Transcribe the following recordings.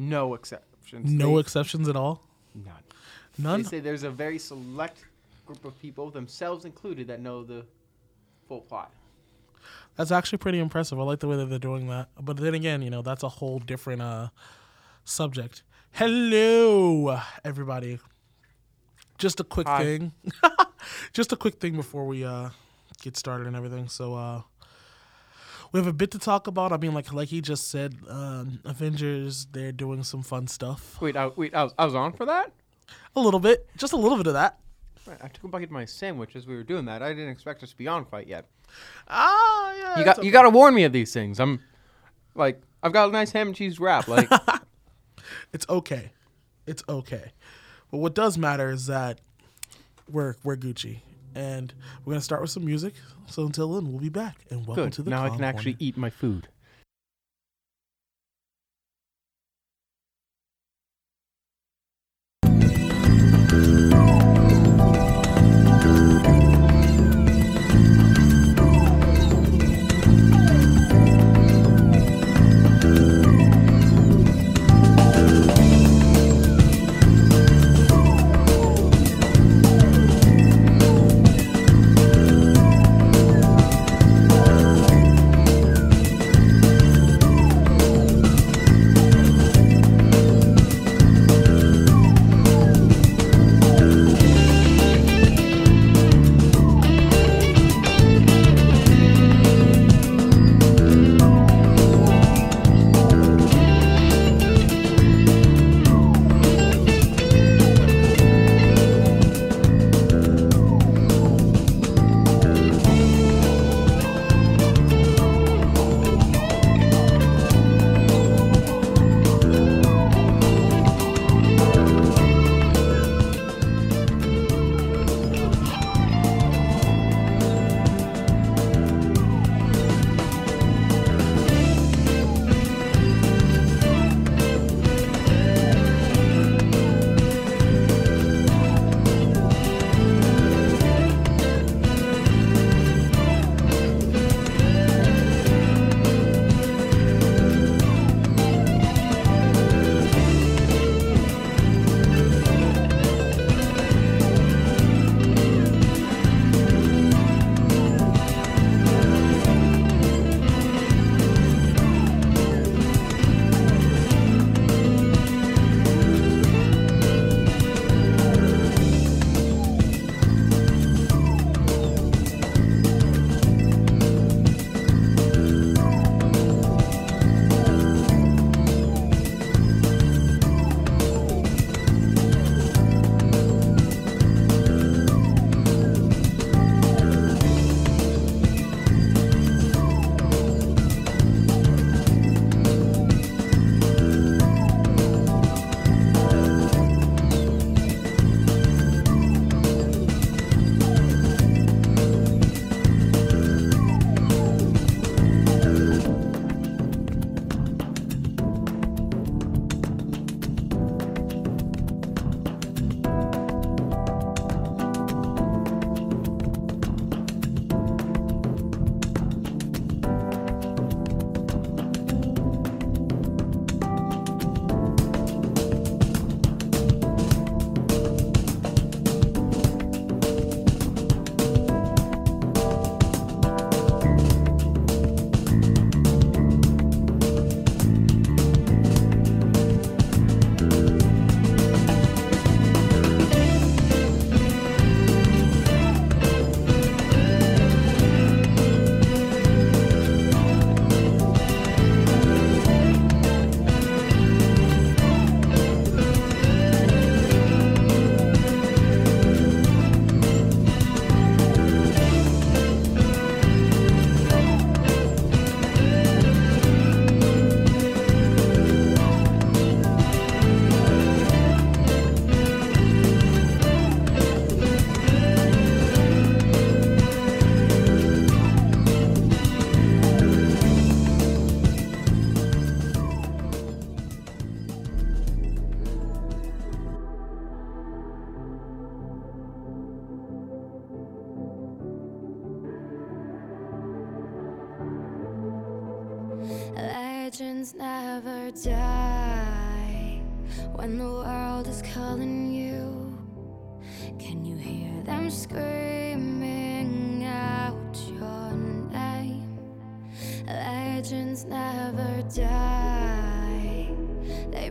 No exceptions. No They- exceptions at all. none. None. They say there's a very select group of people, themselves included, that know the full plot. That's actually pretty impressive. I like the way that they're doing that. But then again, you know, that's a whole different uh subject. Hello, everybody. Just a quick Hi. thing. Just a quick thing before we uh get started and everything. So uh we have a bit to talk about. I mean, like like he just said, um, Avengers. They're doing some fun stuff. Wait, I, wait, I was, I was on for that. A little bit, just a little bit of that. Right, I took a bite of my sandwich as we were doing that. I didn't expect us to be on quite yet. Ah, yeah. You got okay. you got to warn me of these things. I'm like I've got a nice ham and cheese wrap. Like It's okay. It's okay. But what does matter is that we're we're Gucci, and we're gonna start with some music. So until then, we'll be back. And welcome good. to the Now I can actually Corner. eat my food.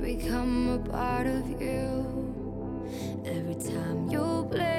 Become a part of you every time you play.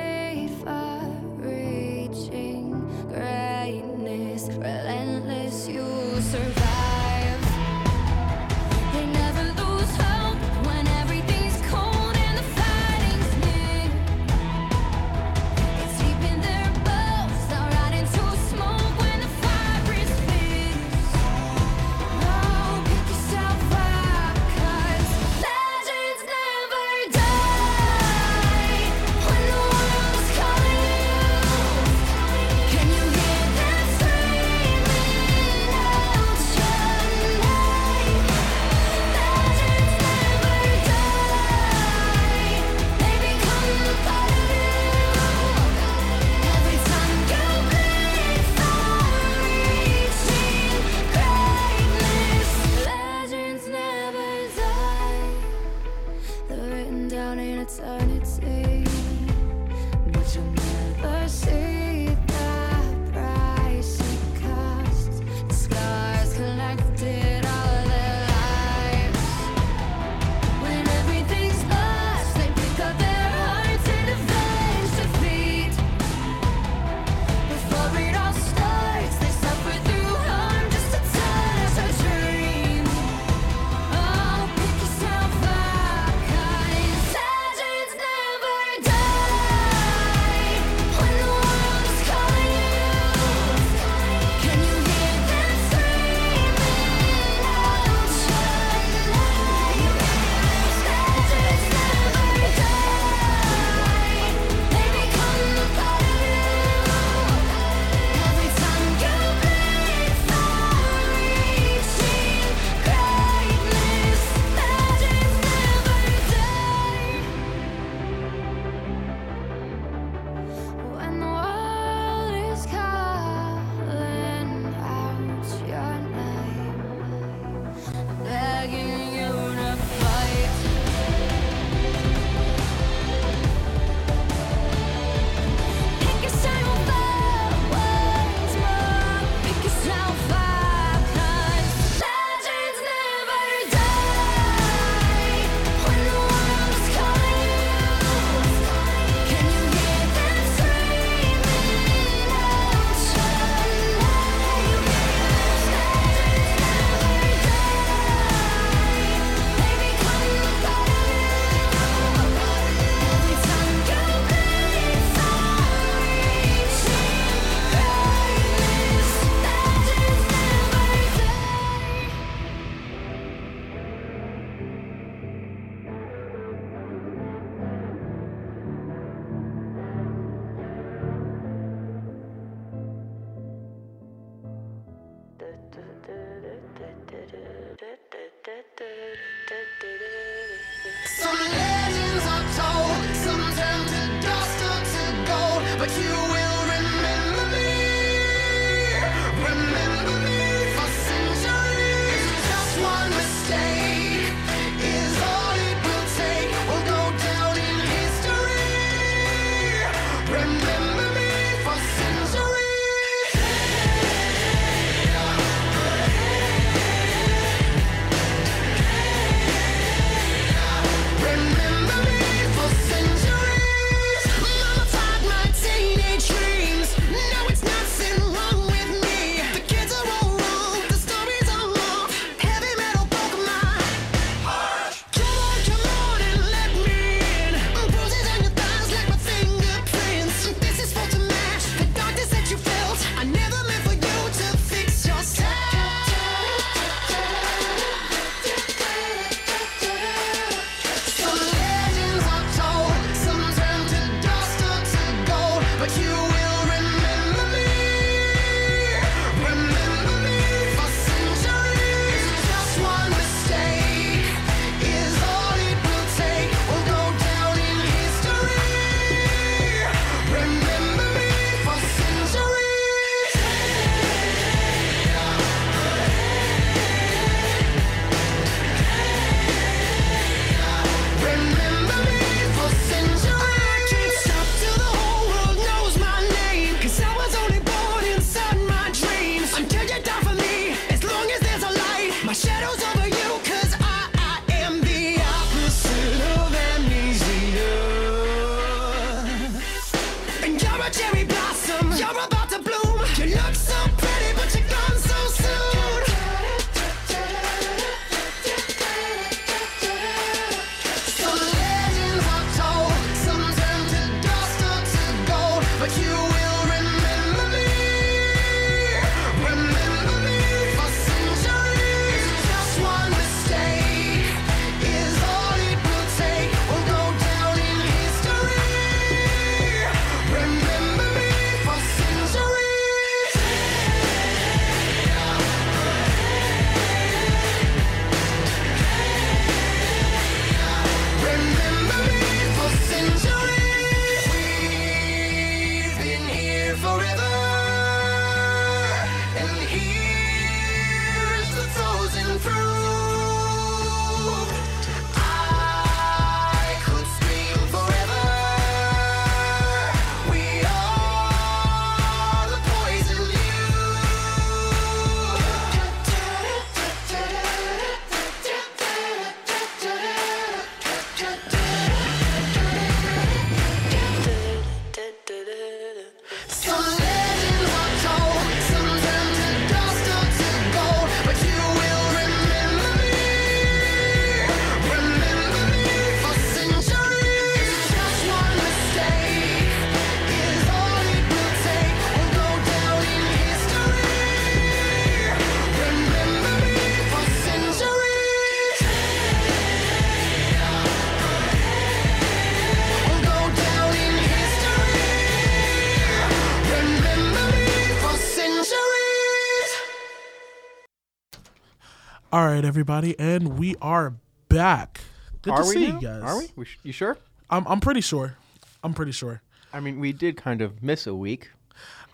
All right, everybody, and we are back. Good Are to we see now? you guys. Are we? we sh- you sure? I'm I'm pretty sure. I'm pretty sure. I mean, we did kind of miss a week.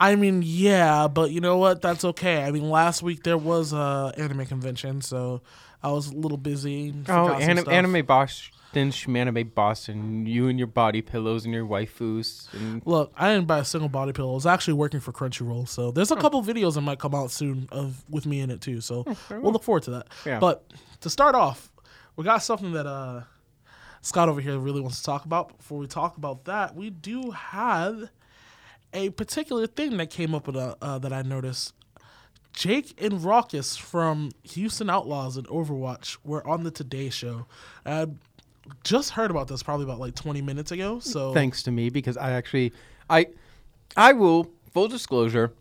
I mean, yeah, but you know what? That's okay. I mean, last week there was a anime convention, so I was a little busy. Oh, anim- anime Boston, Schmanime Boston, you and your body pillows and your waifus. And Look, I didn't buy a single body pillow. I was actually working for Crunchyroll, so there's a couple videos that might come out soon of with me in it too. So we'll look forward to that. Yeah. But to start off, we got something that uh, Scott over here really wants to talk about. Before we talk about that, we do have a particular thing that came up with, uh, uh, that I noticed. Jake and Rawkus from Houston Outlaws and Overwatch were on the Today Show. I just heard about this probably about like 20 minutes ago. So thanks to me because I actually, I, I will full disclosure,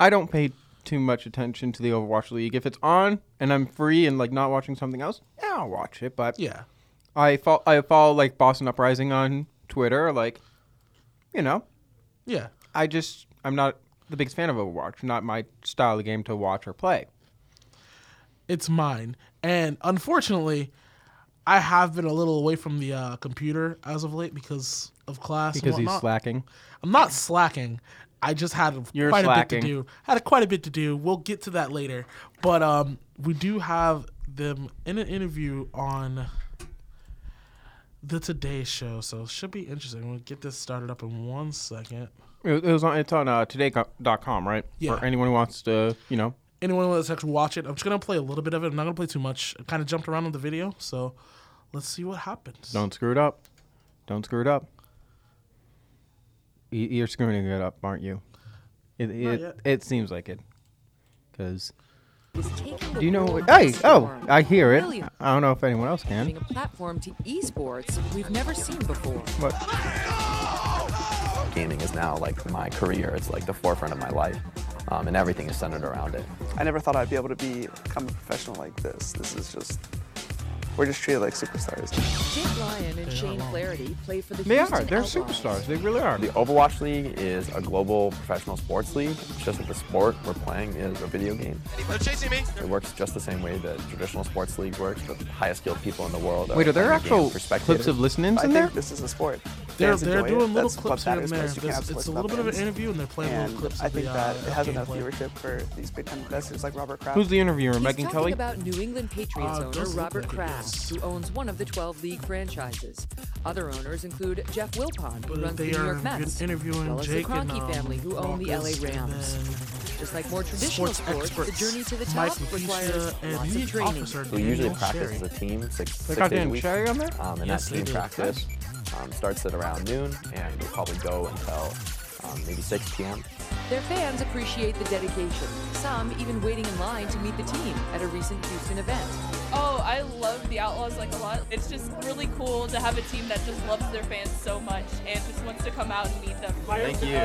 I don't pay too much attention to the Overwatch League. If it's on and I'm free and like not watching something else, yeah, I'll watch it. But yeah, I follow, I follow like Boston Uprising on Twitter. Like, you know, yeah. I just I'm not the biggest fan of Overwatch. Not my style of game to watch or play. it's mine. And unfortunately, I have been a little away from the uh, computer as of late because of class. Because he's slacking. I'm not slacking. I just had You're quite a bit to do. Had a, quite a bit to do. We'll get to that later. But um, we do have them in an interview on the Today Show, so it should be interesting. We'll get this started up in one second. It, it was on. It's on uh, today.com, right? Yeah. For anyone who wants to, you know. Anyone that's actually watch it, I'm just gonna play a little bit of it. I'm not gonna play too much. I kind of jumped around on the video, so let's see what happens. Don't screw it up. Don't screw it up. You're screwing it up, aren't you? It it, yet. it seems like it. Because is taking the do you know? What, hey, oh. I hear it. I don't know if anyone else can. a platform to esports we've never seen before. But gaming is now like my career. It's like the forefront of my life, um, and everything is centered around it. I never thought I'd be able to be become a professional like this. This is just we're just treated like superstars. Jake Lyon and Shane Flaherty play for the they Houston are. They're Outlaws. superstars. They really are. The Overwatch League is a global professional sports league. It's just that the sport we're playing is a video game. Anyone chasing me? It works just the same way that traditional sports league works, but the highest skilled people in the world. Wait, are there playing the game actual clips spectators. of listen-ins I in think there? this is a sport. They're Fans they're enjoy it. doing little That's clips here and there. most. You can This- have it's a little bit of an interview, and they're playing little And clips. I of think the, that uh, it has enough gameplay. viewership for these big time investors like Robert Kraft. Who's the interviewer? He's Megyn talking Kelly. about New England Patriots Uh, owner Robert Kraft, is. who owns one of the 12 league franchises. Other owners include Jeff Wilpon, who But runs the New York Mets, interviewing as well as Jake the Kroenke and um, family, who own the LA Rams. Just like more traditional sports sports, the journey to the Mike top requires Laetitia and lots of training. We usually practice as a team six, They six got days a week. Sherry on there. Um, and Yes, that team practice um, starts at around noon, and we'll probably go until um, maybe 6 p.m. Their fans appreciate the dedication, some even waiting in line to meet the team at a recent Houston event. Oh, I love the Outlaws like a lot. It's just really cool to have a team that just loves their fans so much and just wants to come out and meet them. Thank you.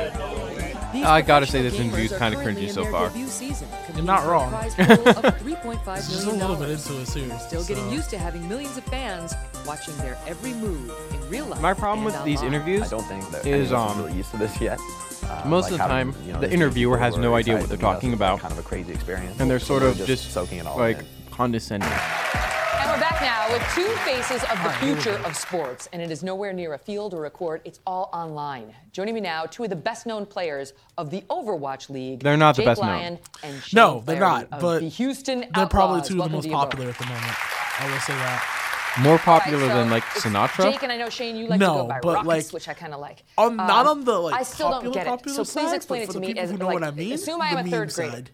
These I gotta say this interview's gamers are kinda cringy so far. debut season, competing not wrong. prize pool of $3.5 Just a little bit into it too. Still getting used to having millions of fans watching their every move in real life. My problem and with these online. interviews I don't think that is anyone's um really used to this yet. Uh, most like of the having, time, you know, the interviewer has no idea what they're to meet us, talking about. Kind of a crazy experience. and they're sort we're of just, soaking it all like in. condescending. And we're back now with two faces of the future of sports, and it is nowhere near a field or a court. It's all online. Joining me now, two of the best-known players of the Overwatch League. They're not the Jake best known. Lyon And Shane No, they're Flaherty not. But the Houston they're probably two of the most to you both. popular at the moment. I will say that. More All right, popular so than like Sinatra. Jake and I know Shane, you like No, to go by but, Ruckus, like, which I kind of like. On not Um, on the like I still don't popular, get it. So please side, explain it to me people as who know like, what I mean. assume I am a third meme grader. side.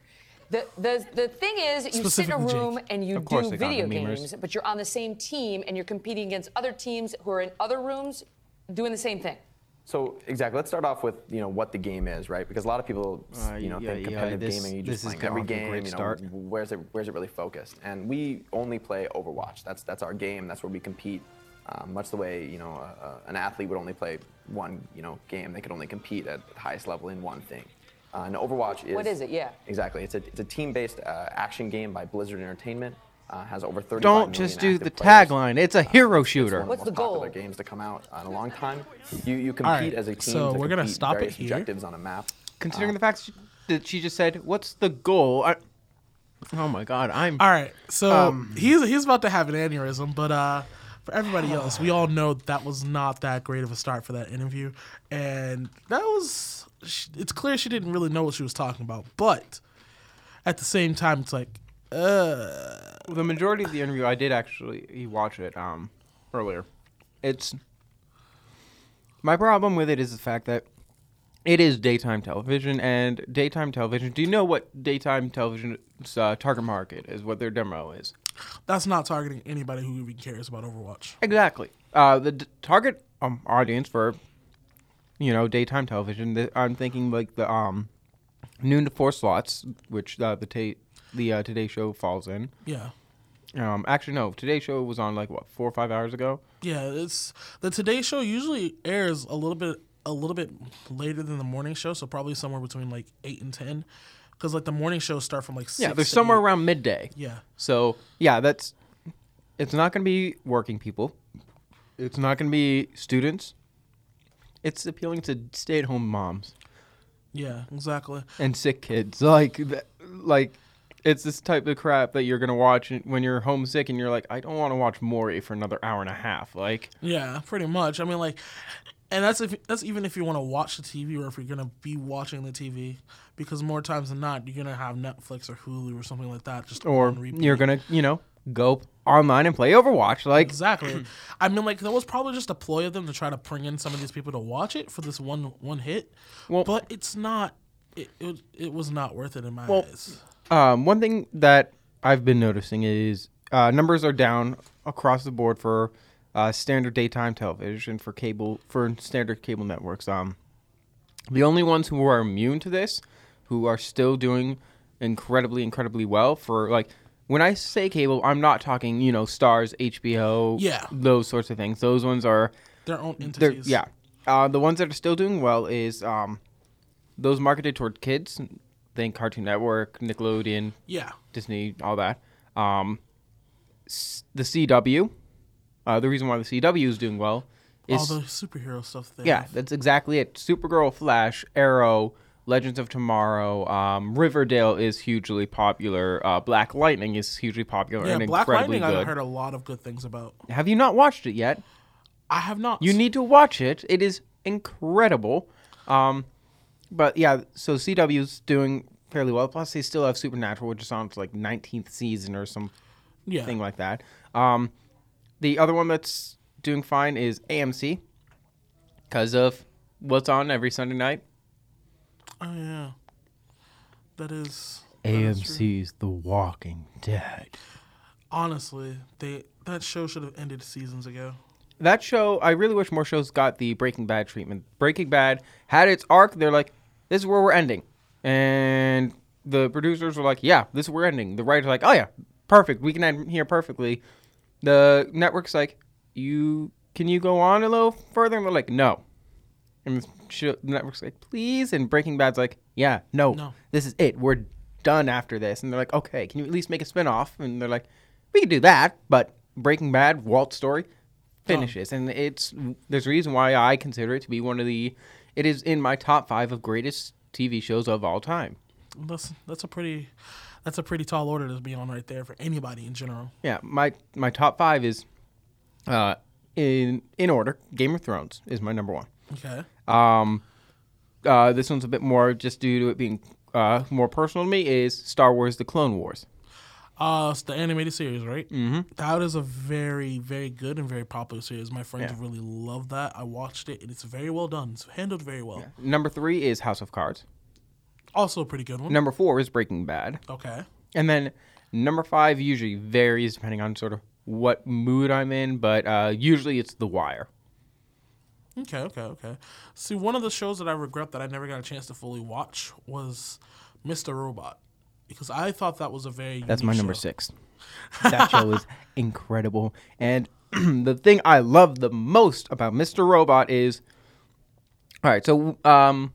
The, the, the thing is, you sit in a Specifically Jake. room and you do video games, but you're on the same team and you're competing against other teams who are in other rooms doing the same thing. So exactly, let's start off with you know what the game is, right? Because a lot of people Uh, you know yeah, think yeah, competitive this- gaming, you just is playing every off game. You know, start. where's it where's it really focused? And we only play Overwatch. That's that's our game. That's where we compete. Um, much the way you know uh, uh, an athlete would only play one you know game. They could only compete at the highest level in one thing. Uh, and Overwatch is What is it? Yeah. Exactly. It's a it's a team-based uh, action game by Blizzard Entertainment. Uh, has over 35 Don't just do the players. tagline. It's a hero It's shooter. one of What's the the most popular goal? games to come out in a long time. You you compete right, as a team so to we're gonna stop it here. objectives on a map. Considering the fact that she just said, "What's the goal?" I, Oh my god, I'm. All right, so Um, he's he's about to have an aneurysm, but uh, for everybody else, we all know that was not that great of a start for that interview, and that was it's clear she didn't really know what she was talking about, but at the same time, it's like, uh, the majority of the interview, I did actually watch it um earlier. It's my problem with it is the fact that it is daytime television, and daytime television. Do you know what daytime television's uh, target market is? What their demo is? that's not targeting anybody who even cares about Overwatch. Exactly. Uh, the d- target um, audience for you know daytime television. I'm thinking like the um noon to four slots, which uh, the ta- the uh, Today Show falls in. Yeah. Um, actually, no. Today Show was on like what four or five hours ago. Yeah, it's the Today Show usually airs a little bit a little bit later than the morning show, so probably somewhere between like eight and ten, because like the morning shows start from like six Yeah, they're somewhere eight. around midday. Yeah. So yeah, that's it's not going to be working people. It's not going to be students. It's appealing to stay-at-home moms Yeah, exactly. and sick kids. Like like it's this type of crap that you're going to watch when you're homesick and you're like, I don't want to watch Maury for another hour and a half. Like Yeah, pretty much. I mean, like, and that's if that's even if you want to watch the TV or if you're gonna be watching the TV, because more times than not, you're gonna have Netflix or Hulu or something like that just or you're going to, you know, go online and play Overwatch like Exactly. I mean, like that was probably just a ploy of them to try to bring in some of these people to watch it for this one one hit. Well- but it's not. It, it it was not worth it in my Well, eyes. Um, one thing that I've been noticing is uh, numbers are down across the board for uh, standard daytime television for cable for standard cable networks. Um, the only ones who are immune to this, who are still doing incredibly, incredibly well for like when I say cable, I'm not talking you know Starz, HBO, Yeah. those sorts of things. Those ones are Their own entities. yeah. Uh, the ones that are still doing well is um, those marketed toward kids. Think Cartoon Network, Nickelodeon, Yeah. Disney, all that. Um, s- the CW. Uh, the reason why the CW is doing well is All the superhero stuff. They yeah, have. that's exactly it. Supergirl, Flash, Arrow, Legends of Tomorrow, um, Riverdale is hugely popular. Uh, Black Lightning is hugely popular Yeah, and Black incredibly Lightning. good. I've heard a lot of good things about. Have you not watched it yet? I have not. You need to watch it. It is incredible. Um, but yeah, so CW's doing fairly well. Plus, they still have Supernatural, which is on its like 19th season or some yeah. thing like that. Um, the other one that's doing fine is AMC because of what's on every Sunday night. Oh yeah. That is. that is true. AMC's The Walking Dead. Honestly, they that show should have ended seasons ago. That show, I really wish more shows got the Breaking Bad treatment. Breaking Bad had its arc. They're like, this is where we're ending. And the producers were like, yeah, this we're ending. The writers like, oh, yeah, perfect. We can end here perfectly. The network's like, you can you go on a little further? And they're like, no. And the, network's like, please. And Breaking Bad's like, yeah, no, No. this is it. We're done after this. And they're like, okay, can you at least make a spin off? And they're like, we can do that. But Breaking Bad, Walt's story, finishes. And it's there's a reason why I consider it to be one of the, it is in my top five of greatest TV shows of all time. That's that's a pretty that's a pretty tall order to be on right there for anybody in general. Yeah, my my top five is, uh, in in order. Game of Thrones is my number one. Okay. Um, uh, this one's a bit more just due to it being uh more personal to me. Is Star Wars: The Clone Wars? Uh, it's the animated series, right? Mm-hmm. That is a very, very good and very popular series. My friends Yeah. really love that. I watched it, and it's very well done. It's handled very well. Number three is House of Cards. Also, a pretty good one. Number four is Breaking Bad, Okay. and then number five usually varies depending on sort of what mood I'm in, but uh, usually it's The Wire. Okay, okay, okay. See, one of the shows that I regret that I never got a chance to fully watch was Mr. Robot, because I thought that was a very That's my unique number show. six. That show is incredible. And the thing I love the most about Mr. Robot is all right, so um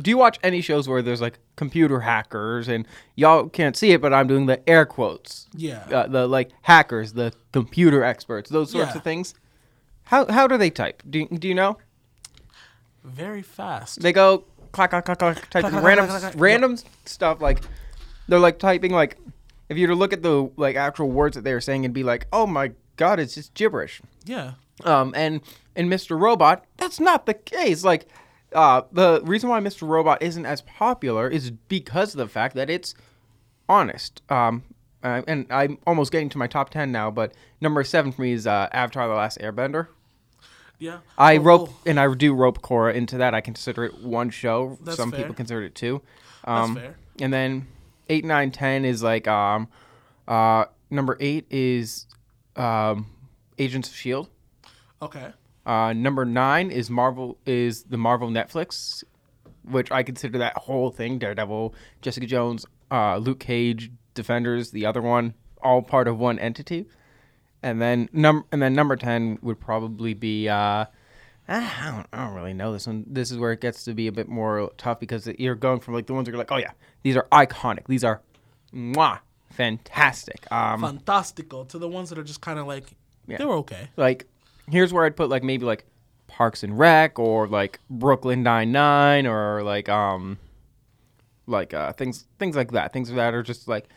do you watch any shows where there's like computer hackers and y'all can't see it, but I'm doing the air quotes. Yeah. Uh, the like hackers, the computer experts, those sorts Yeah. of things. How how do they type? Do you, do you know? Very fast. They go clack clack clack clack typing clack, random clack. random stuff like they're like typing like if you were to look at the like actual words that they were saying and be like, oh my god, it's just gibberish. Yeah. Um, and in Mr. Robot, that's not the case. Like, uh, the reason why Mr. Robot isn't as popular is because of the fact that it's honest. Um, uh, and I'm almost getting to my top ten now, but number seven for me is uh, Avatar: The Last Airbender. Yeah. I Oh, rope oh, and I do rope Korra into that. I consider it one show. That's Some fair. people consider it two. That's Um, fair. And then eight, nine, ten is like um, uh, number eight is um, Agents of Shield. Okay. Uh, number nine is Marvel is the Marvel Netflix, which I consider that whole thing: Daredevil, Jessica Jones, uh, Luke Cage, Defenders, the other one, all part of one entity. And then num and then number ten would probably be uh, I don't I don't really know this one. This is where it gets to be a bit more tough because you're going from like the ones that are like, oh yeah, these are iconic, these are, mwah, fantastic. Um, Fantastical to the ones that are just kind of like Yeah. they were okay. like here's where I'd put like maybe like Parks and Rec or like Brooklyn Nine Nine or like um like uh things things like that things that are just like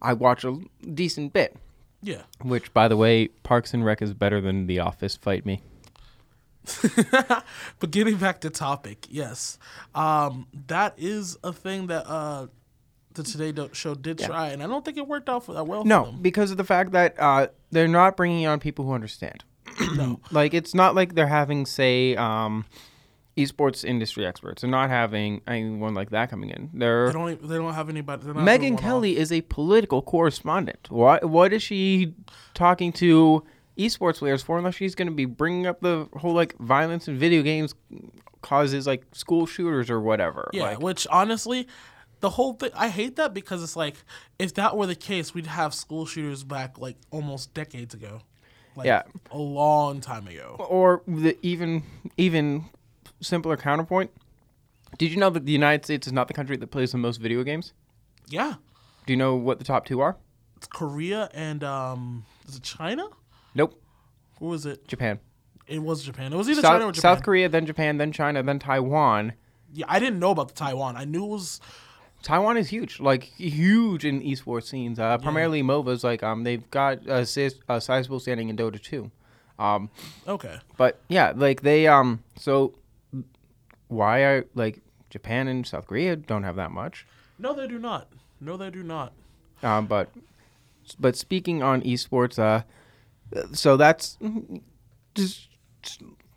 I watch a decent bit. Yeah. Which by the way, Parks and Rec is better than The Office. Fight me. But getting back to topic, yes, um, that is a thing that uh, the Today Show did try, and I don't think it worked out for that well. No, for them. because of the fact that uh, they're not bringing on people who understand. no, Like it's not like they're having, say, um, esports industry experts. They're not having anyone like that coming in. They're they don't. They don't have anybody. they're not Megyn. Kelly is a political correspondent. What what is she talking to esports players for unless she's going to be bringing up the whole like violence in video games causes like school shooters or whatever. Yeah, Like, which honestly, the whole thing I hate that because it's like if that were the case, we'd have school shooters back like almost decades ago. Like, Yeah. a long time ago. or the even even simpler counterpoint. Did you know that the United States is not the country that plays the most video games? Yeah, Do you know what the top two are? it's Korea and um, is it China? Nope, Who was it? Japan. It was Japan. It was either China or South, Japan. South Korea, then Japan, then China, then Taiwan. Yeah, I didn't know about the Taiwan. I knew it was Taiwan is huge, like huge in esports scenes. Uh, primarily MOBAs, like um, they've got a, a sizable standing in Dota 2. Um, okay. but yeah, like they um, so why are like Japan and South Korea don't have that much? No, they do not. No, they do not. Um, but but speaking on esports, uh, so that's just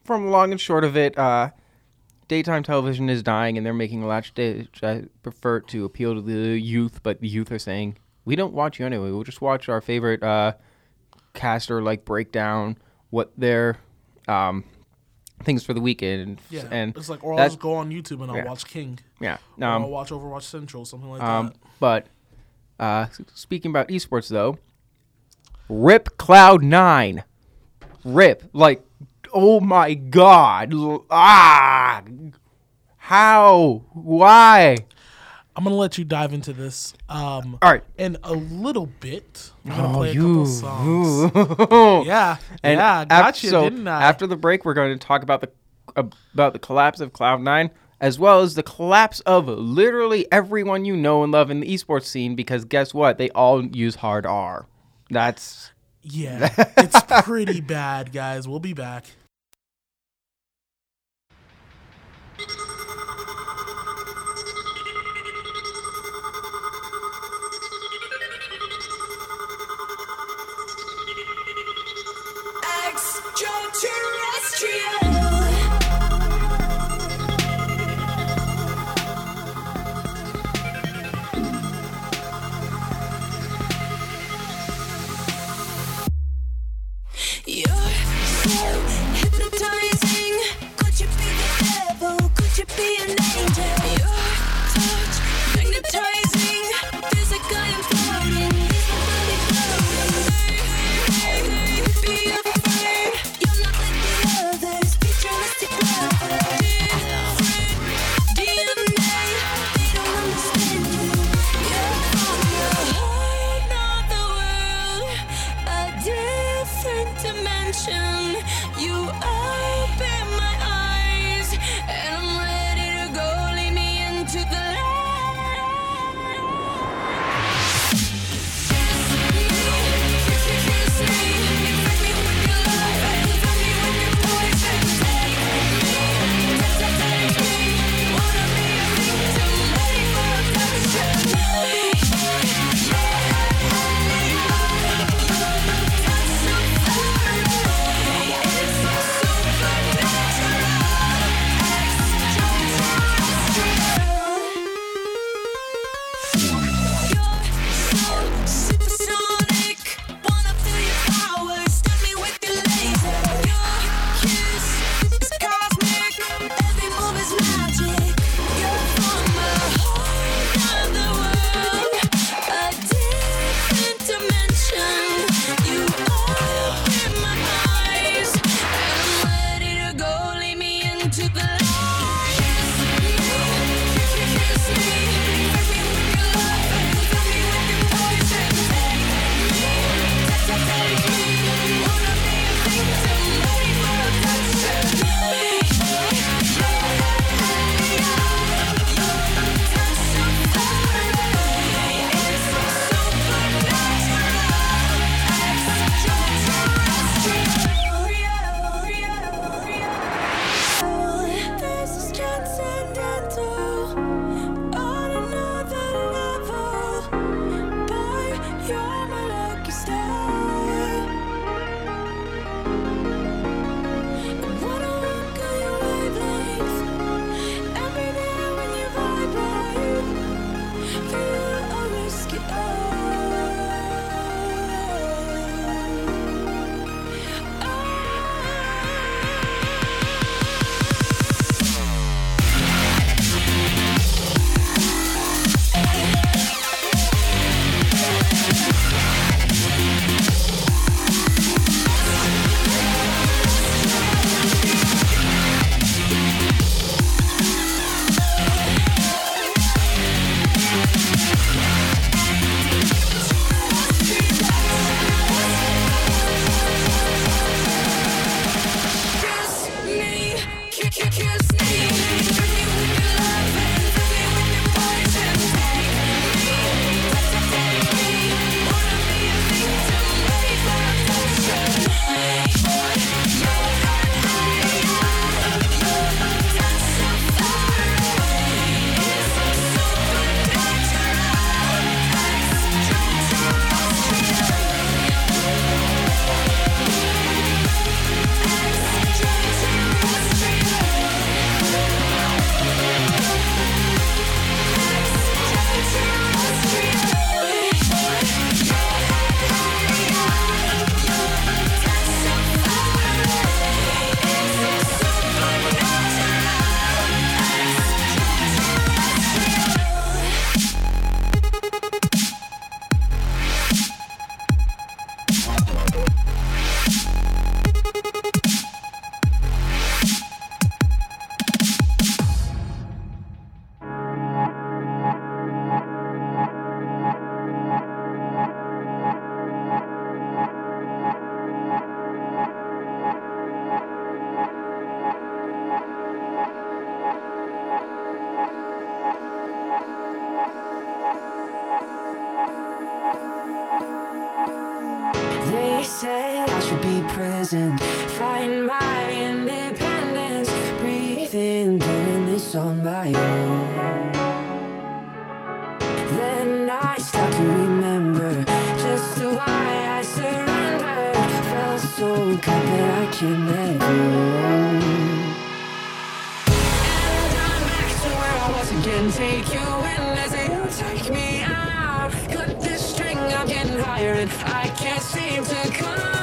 from long and short of it. Uh, daytime television is dying, and they're making a latch which I prefer to appeal to the youth, but the youth are saying we don't watch you anyway. We'll just watch our favorite uh, caster like break down what their um, things for the weekend. Yeah, and it's like, or I'll just go on YouTube and I'll yeah. watch King. yeah. Or Um, I'll watch Overwatch Central, something like um, that. but uh, speaking about esports, though, Rip Cloud9, Rip like, oh my God, ah, how, why? I'm gonna let you dive into this. Um, All right. in a little bit. I'm gonna Oh, play a you, couple songs. Yeah, And yeah, af- gotcha, so didn't I? After the break, we're going to talk about the about the collapse of Cloud9, as well as the collapse of literally everyone you know and love in the esports scene. Because guess what? They all use hard R. That's yeah, it's pretty bad, guys. We'll be back. And I can't seem to calm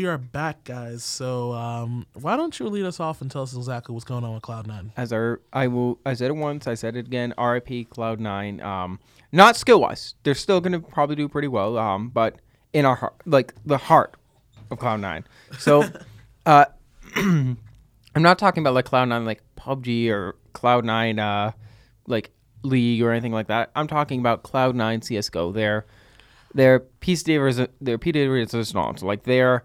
we are back, guys. So, um, why don't you lead us off and tell us exactly what's going on with Cloud9? As our, I will, I said it once, I said it again. RIP Cloud9. Um, not skill wise, they're still gonna probably do pretty well. Um, but in our heart, like the heart of Cloud9. So, uh, I'm not talking about like Cloud9, like PUBG or Cloud9, uh, like League or anything like that. I'm talking about Cloud9 CS:GO. They're they're piece de resi- they're piece de resistance. Like they're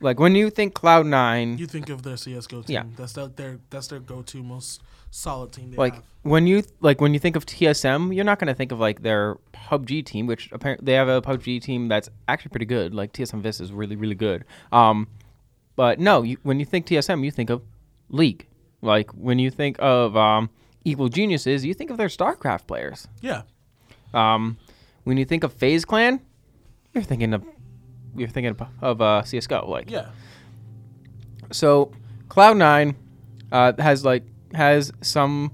like when you think Cloud9, You think of their CS:GO team. Yeah. That's their, their that's their go-to most solid team. They like have. when you like when you think of TSM, you're not going to think of like their PUBG team, which apparently they have a PUBG team that's actually pretty good. Like TSM Vis is really really good. Um, but no, you, when you think TSM, you think of League. Like when you think of um, Evil Geniuses, you think of their StarCraft players. Yeah. Um, when you think of FaZe Clan, you're thinking of you're thinking of, uh, CS:GO. Like Yeah. so Cloud9 uh, has like has some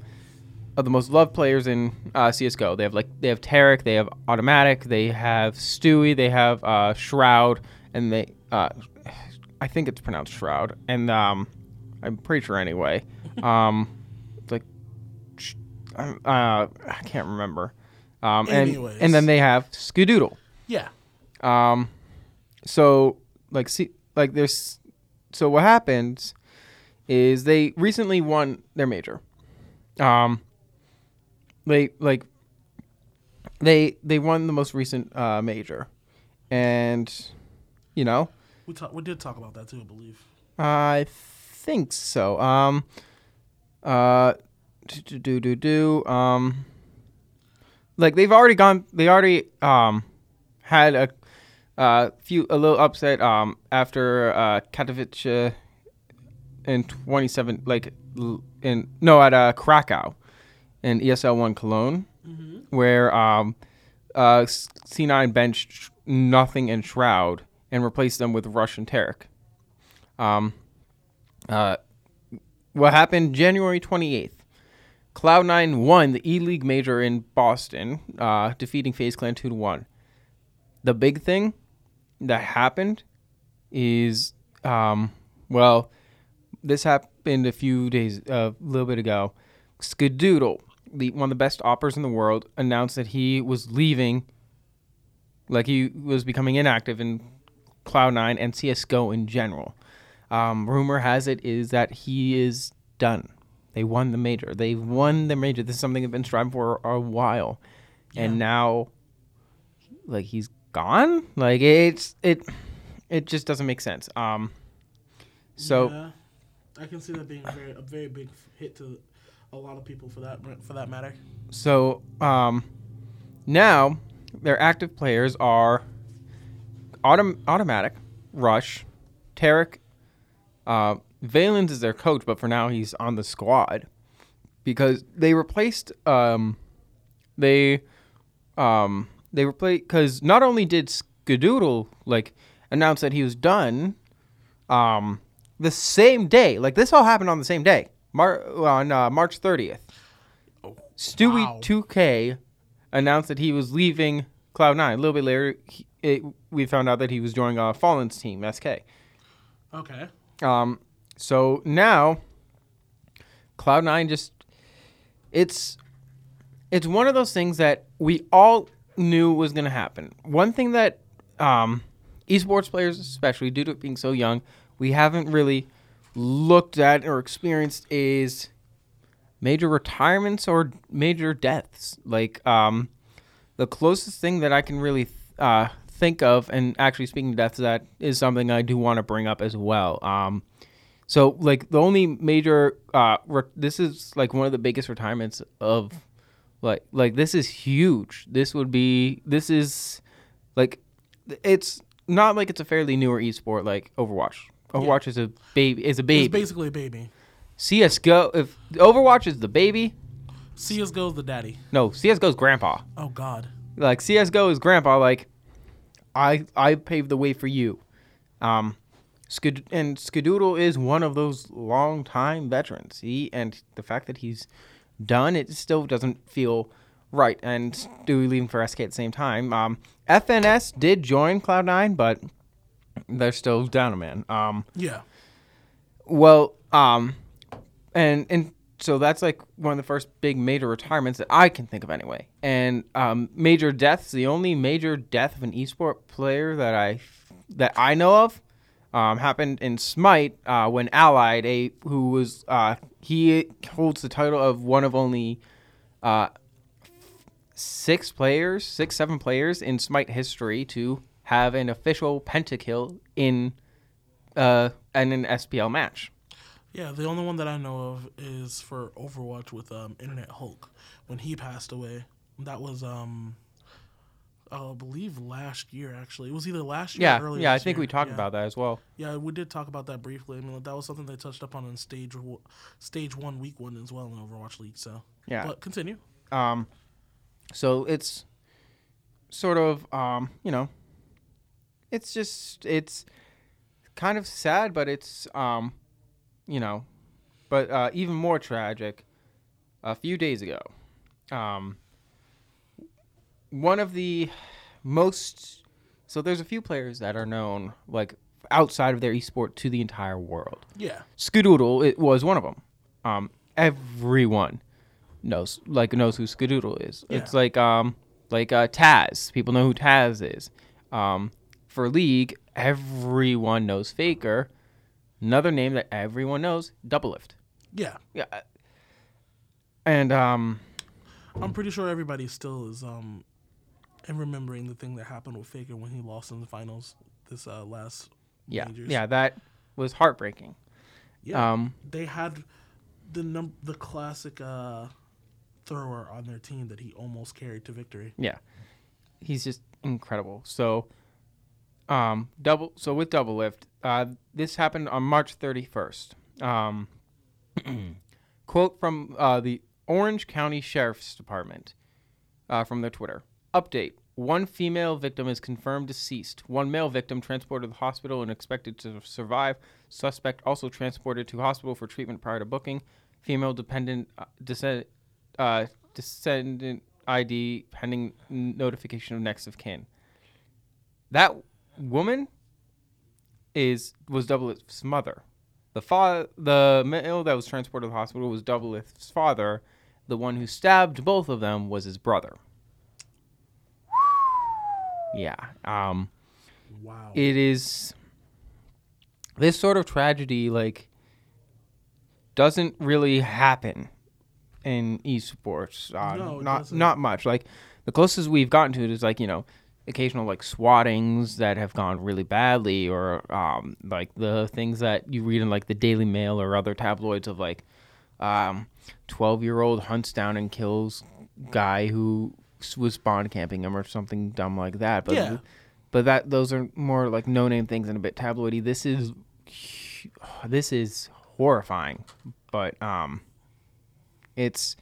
of the most loved players in uh, CS:GO. They have like they have Tarik, they have autimatic, they have Stewie, they have uh, Shroud, and they uh, I think it's pronounced Shroud, and um, I'm pretty sure anyway. Um, like uh, I can't remember. Um, and Anyways. and then they have Skadoodle. Yeah. Um, so like see like there's so what happens is they recently won their major. Um, they like they they won the most recent uh, major, and you know We talk, we did talk about that too, I believe. I think so. Um, uh, do do do do. Um, like they've already gone. They already um had a uh few a little upset um after uh Katowice in twenty seven like in no at uh Krakow in ESL one Cologne where um uh C nine benched n0thing and Shroud and replaced them with Rush and Tarik. Um, uh, what happened January 28th? Cloud9 won the E League major in Boston, uh, defeating FaZe Clan 2 to 1. The big thing that happened is, um, well, this happened a few days, a little bit ago. Skadoodle, the, one of the best AWPers in the world, announced that he was leaving, like he was becoming inactive in Cloud9 and CSGO in general. Um, rumor has it is that he is done. They won the major. They won the major. This is something they've been striving for a while, and now, like he's gone. Like it's it, it just doesn't make sense. Um, so yeah, I can see that being a very a very big hit to a lot of people for that for that matter. so um, now their active players are autom- autimatic, Rush, Tarik, uh, Valens is their coach, but for now he's on the squad because they replaced um, they um, they replaced because not only did Skadoodle like announce that he was done um, the same day, like this all happened on the same day, Mar- on uh, March thirtieth. Stewie wow. 2K announced that he was leaving Cloud9. A little bit later, he, it, we found out that he was joining uh, Fallen's team, SK. Okay. Um, so now, Cloud9 just it's it's one of those things that we all knew was going to happen. One thing that um, esports players, especially due to it being so young, we haven't really looked at or experienced is major retirements or major deaths. Like um, the closest thing that I can really uh, think of, and actually speaking of deaths, that is something I do want to bring up as well. Um, so like the only major, uh, re- this is like one of the biggest retirements of, like like this is huge. This would be this is, like, it's not like it's a fairly newer esport like Overwatch. Overwatch is a baby. Is a baby It's basically a baby. CS:GO. If Overwatch is the baby, csgo is the daddy. no, csgo is grandpa. Oh God. Like CS:GO is grandpa. Like I I paved the way for you. Um, Skid- and Skadoodle is one of those long time veterans. He and the fact that he's done it still doesn't feel right. And Stewie leaving for SK at the same time. Um, FNS did join Cloud9, but they're still down a man. Um, Yeah. well, um, and and so that's like one of the first big major retirements that I can think of anyway. And um, major deaths, the only major death of an esport player that I that I know of um, happened in Smite uh, when Allied, a who was uh, he holds the title of one of only uh, six players, six seven players in Smite history to have an official pentakill in uh, in an SPL match. Yeah, the only one that I know of is for Overwatch with um, Internet Hulk when he passed away. That was um, I believe last year. Actually, it was either last year. Yeah, or early yeah, I think year. we talked Yeah. about that as well. Yeah, we did talk about that briefly. I mean, that was something they touched upon in stage stage one, week one as well in Overwatch League. So Yeah. but continue. Um, so it's sort of um, you know, it's just it's kind of sad, but it's um, you know, but uh, even more tragic. A few days ago, um, one of the most so there's a few players that are known like outside of their esport to the entire world. Yeah. Skadoodle it was one of them. Um, everyone knows like knows who Skadoodle is. It's like um like uh, Taz. People know who Taz is. Um, for League, everyone knows Faker. Another name that everyone knows, Doublelift. Yeah. Yeah. And um, I'm pretty sure everybody still is um, and remembering the thing that happened with Faker when he lost in the finals this uh, last yeah, majors. yeah, that was heartbreaking. Yeah. Um, they had the num- the classic uh, thrower on their team that he almost carried to victory. Yeah. He's just incredible. So um double so with Doublelift, uh this happened on March 31st. Um quote from uh the Orange County Sheriff's Department uh from their Twitter. Update. One female victim is confirmed deceased. One male victim transported to the hospital and expected to survive. Suspect also transported to hospital for treatment prior to booking. Female dependent uh, descend, uh, descendant ID pending notification of next of kin. That woman is was Doublelift's mother. The the male that was transported to the hospital was Doublelift's father. The one who stabbed both of them was his brother. Yeah. Um Wow. it is this sort of tragedy like doesn't really happen in esports uh, No, it not doesn't. not much like the closest we've gotten to it is like you know occasional like swattings that have gone really badly or um, like the things that you read in like the daily mail or other tabloids of like um 12 year old hunts down and kills guy who was bond camping him or something dumb like that but Yeah. but that those are more like no name things and a bit tabloidy. This is this is horrifying, but um, it's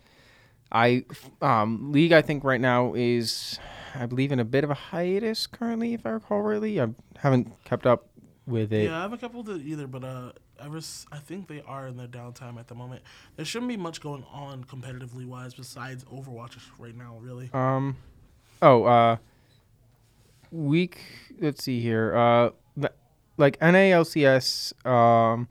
I um league I think right now is I believe in a bit of a hiatus currently if I recall rightly. I haven't kept up with it. Yeah, I have a couple it either, but uh, ever I think they are in their downtime at the moment. There shouldn't be much going on competitively wise besides Overwatch right now, really. Um, oh, uh, week. Let's see here. Uh, th- like NALCS. Um,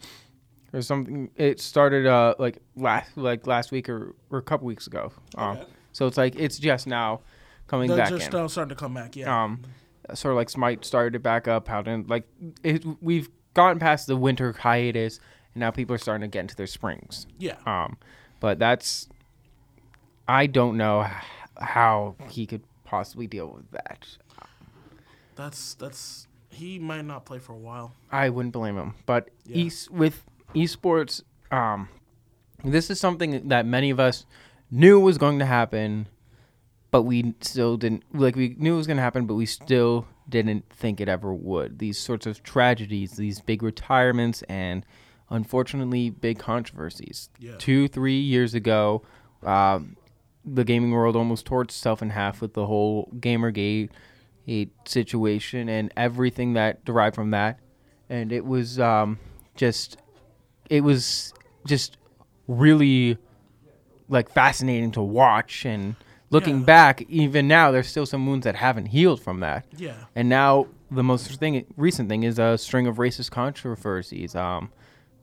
there's something. It started uh like last like last week or, or a couple weeks ago. Um, Okay. so it's like it's just now coming They're back just starting to come back, yeah. Um, sort of like Smite started to back up. How did like it? We've gotten past the winter hiatus, and now people are starting to get into their springs. Yeah. Um, but that's I don't know how he could possibly deal with that. That's that's he might not play for a while. I wouldn't blame him. But Yeah. es- with esports, um, this is something that many of us knew was going to happen, but we still didn't like. We knew it was going to happen, but we still didn't think it ever would. These sorts of tragedies, these big retirements, and unfortunately, big controversies. Yeah. Two, three years ago, um, the gaming world almost tore itself in half with the whole Gamergate situation and everything that derived from that. And it was um, just, it was just really like fascinating to watch. And looking Yeah. back, even now, there's still some wounds that haven't healed from that. Yeah. And now the most thing, recent thing is a string of racist controversies. Um,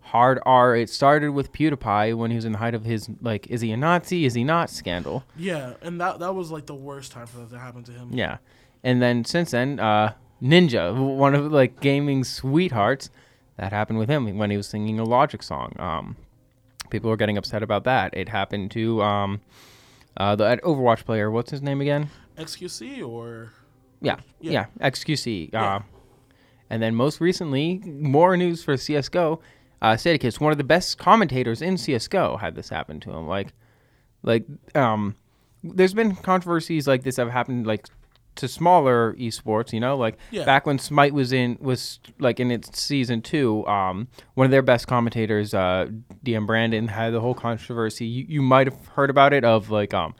hard R. It started with PewDiePie when he was in the height of his like, is he a Nazi? Is he not? Scandal. Yeah, and that that was like the worst time for that to happen to him. Yeah, and then since then, uh, Ninja, one of like gaming sweethearts, that happened with him when he was singing a Logic song. Um, people were getting upset about that. It happened to um, uh, the Overwatch player. What's his name again? XQC or Yeah, Yeah. yeah, XQC. Yeah. Uh, and then most recently, more news for CS:GO. Uh, one of the best commentators in CS:GO, had this happen to him. Like, like, um, there's been controversies like this that have happened like to smaller esports. You know, like Yeah. back when Smite was in was like in its season two. Um, one of their best commentators, uh, DM Brandon, had the whole controversy. You you might have heard about it of like um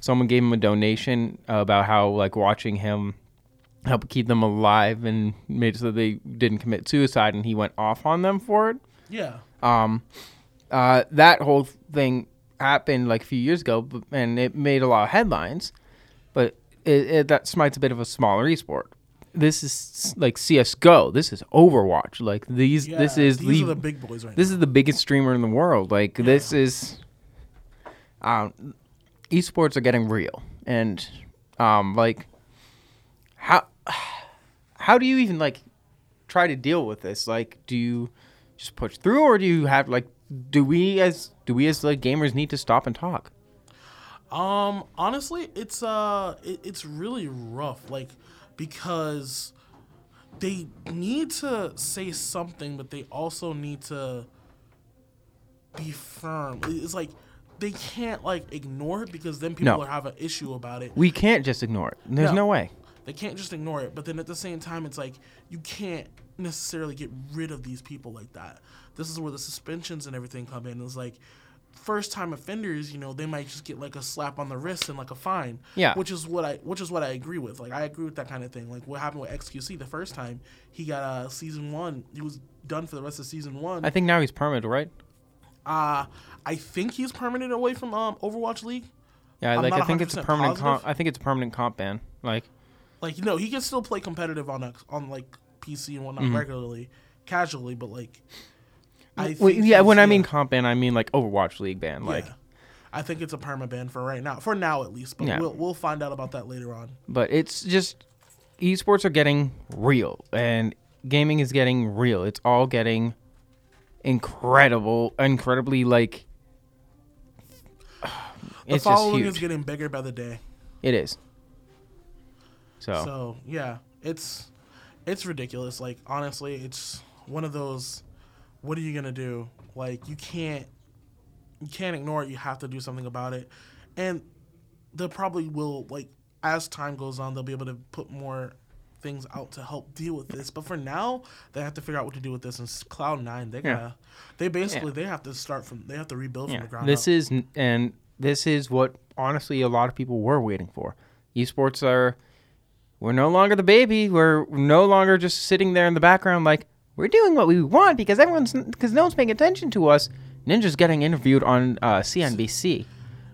someone gave him a donation about how like watching him help keep them alive and made so they didn't commit suicide and he went off on them for it Yeah. um uh that whole thing happened like a few years ago and it made a lot of headlines but it, it, that smite's a bit of a smaller esport. This is like csgo this is overwatch. Like these this is these the, are the big boys right this is the biggest streamer in the world. Like this is um esports are getting real. And um like how how do you even like try to deal with this? Like do you just push through or do you have like do we as do we as like gamers need to stop and talk Um, honestly, it's uh, it, it's really rough, like because they need to say something, but they also need to be firm. It's like they can't like ignore it because then people No. have an issue about it. we can't just ignore it there's no, way They can't just ignore it. But then at the same time, it's like you can't necessarily get rid of these people like that. This is where the suspensions and everything come in. It's like first time offenders, you know, they might just get like a slap on the wrist and like a fine. Yeah. Which is what I which is what I agree with. Like I agree with that kind of thing. Like what happened with XQC the first time, he got uh season one. He was done for the rest of season one. i think now he's permanent right uh I think he's permanent away from um Overwatch League. yeah I'm like i think it's a permanent comp i think it's a permanent comp ban like Like you know, he can still play competitive on a, on like PC and whatnot Mhm. regularly, casually, but like. I think yeah when i mean comp ban i mean like overwatch league ban like yeah. I think it's a perma ban for right now, for now at least. But Yeah. we'll we'll find out about that later on. but it's just esports are getting real and gaming is getting real it's all getting incredible incredibly like The it's just following huge is getting bigger by the day. it is so, So yeah, it's it's ridiculous. Like honestly, it's one of those. What are you gonna do? Like you can't you can't ignore it. You have to do something about it, and they probably will like as time goes on, they'll be able to put more things out to help deal with this. But for now, they have to figure out what to do with this. And Cloud9, they Yeah. gotta, they basically they have to start from they have to rebuild from the ground this up. is and this is what honestly a lot of people were waiting for esports are we're no longer the baby we're no longer just sitting there in the background like we're doing what we want because everyone's because no one's paying attention to us ninja's getting interviewed on uh, cnbc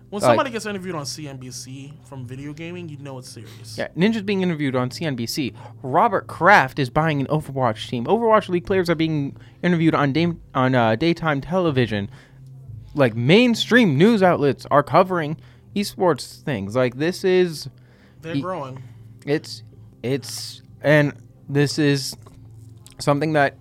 when Like- somebody gets interviewed on CNBC from video gaming, you know it's serious. Yeah, Ninja's being interviewed on CNBC. Robert Kraft is buying an Overwatch team. Overwatch League players are being interviewed on day, on uh, daytime television. Like mainstream news outlets are covering esports things. Like this is They're growing. It's it's and this is something that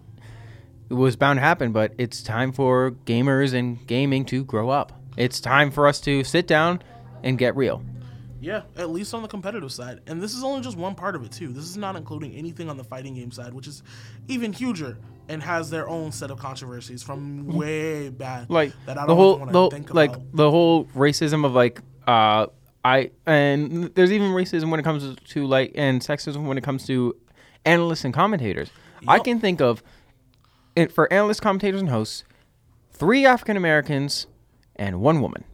was bound to happen, but it's time for gamers and gaming to grow up. It's time for us to sit down and get real. Yeah, at least on the competitive side. And this is only just one part of it too. This is not including anything on the fighting game side, which is even huger and has their own set of controversies from way back. like that I the don't whole the, want whole- to think like about. the whole racism of like uh I and there's even racism when it comes to like and sexism when it comes to analysts and commentators. I can think of it for analysts, commentators, and hosts, three African Americans and one woman.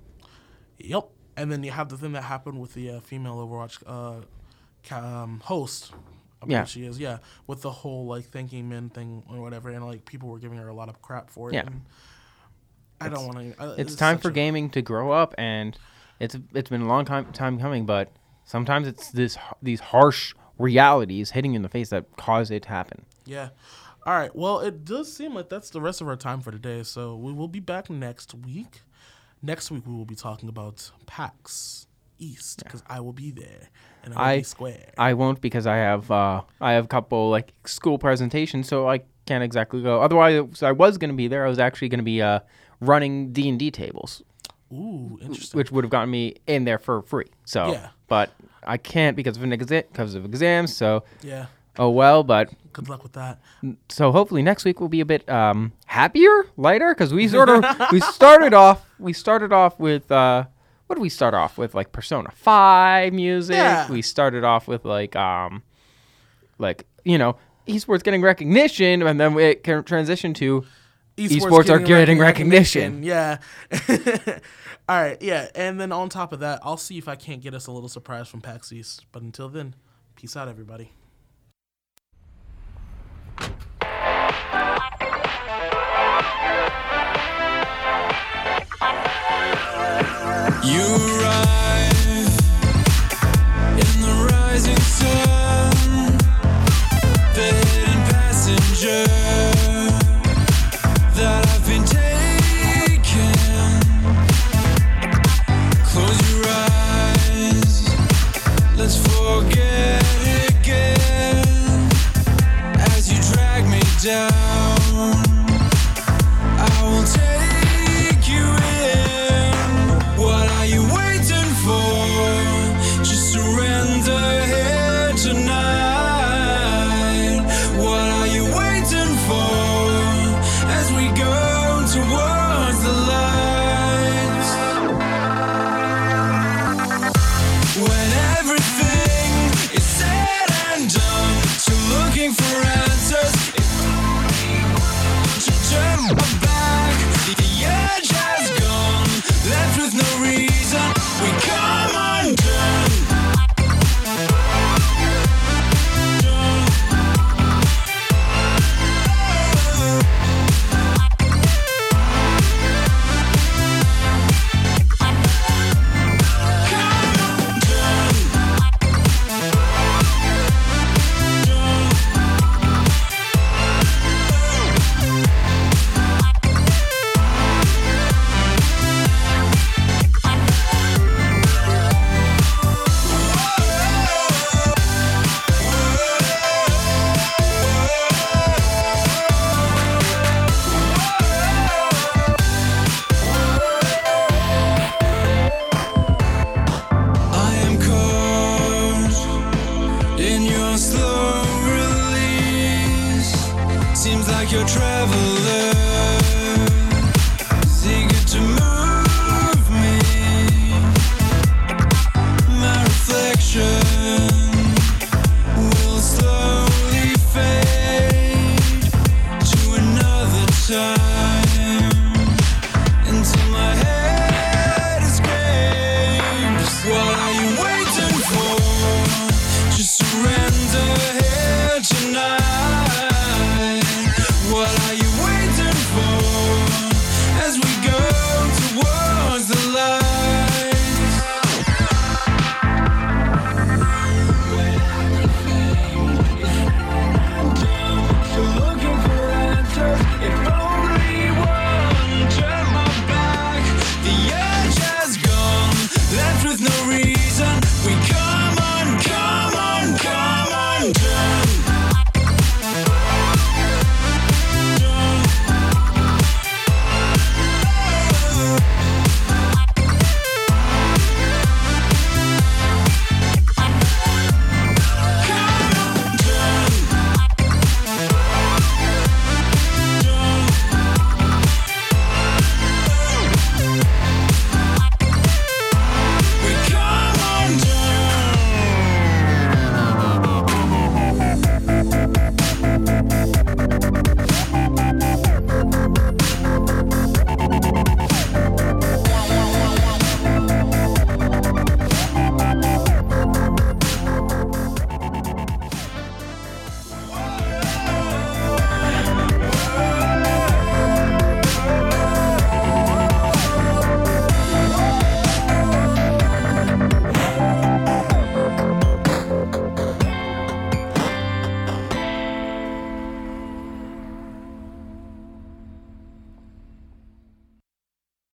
Yep. And then you have the thing that happened with the uh, female Overwatch uh, um, host. I Yeah. she is. Yeah, with the whole like thanking men thing or whatever, and like people were giving her a lot of crap for it. Yeah. And I don't want to. Uh, it's time for gaming to grow up, and it's it's been a long time time coming, but sometimes it's this these harsh realities hitting you in the face that cause it to happen. Yeah. All right. Well, it does seem like that's the rest of our time for today. So we will be back next week. Next week we will be talking about PAX East because I will be there and I will I be square. I won't because I have uh I have a couple like school presentations, so I can't exactly go. Otherwise, I was gonna be there. I was actually gonna be uh running D and D tables, Ooh, interesting. which would have gotten me in there for free. So, Yeah. but I can't because of an exa- because of exams. So, Yeah. Oh well. But Good luck with that. so hopefully next week will be a bit um happier, lighter because we sort of we started off we started off with uh what did we start off with like Persona Five music. Yeah. We started off with like um like you know esports getting recognition, and then it can transition to esports, are getting recognition. Yeah. All right. Yeah. And then on top of that, I'll see if I can't get us a little surprise from PAX East. But until then, peace out, everybody. You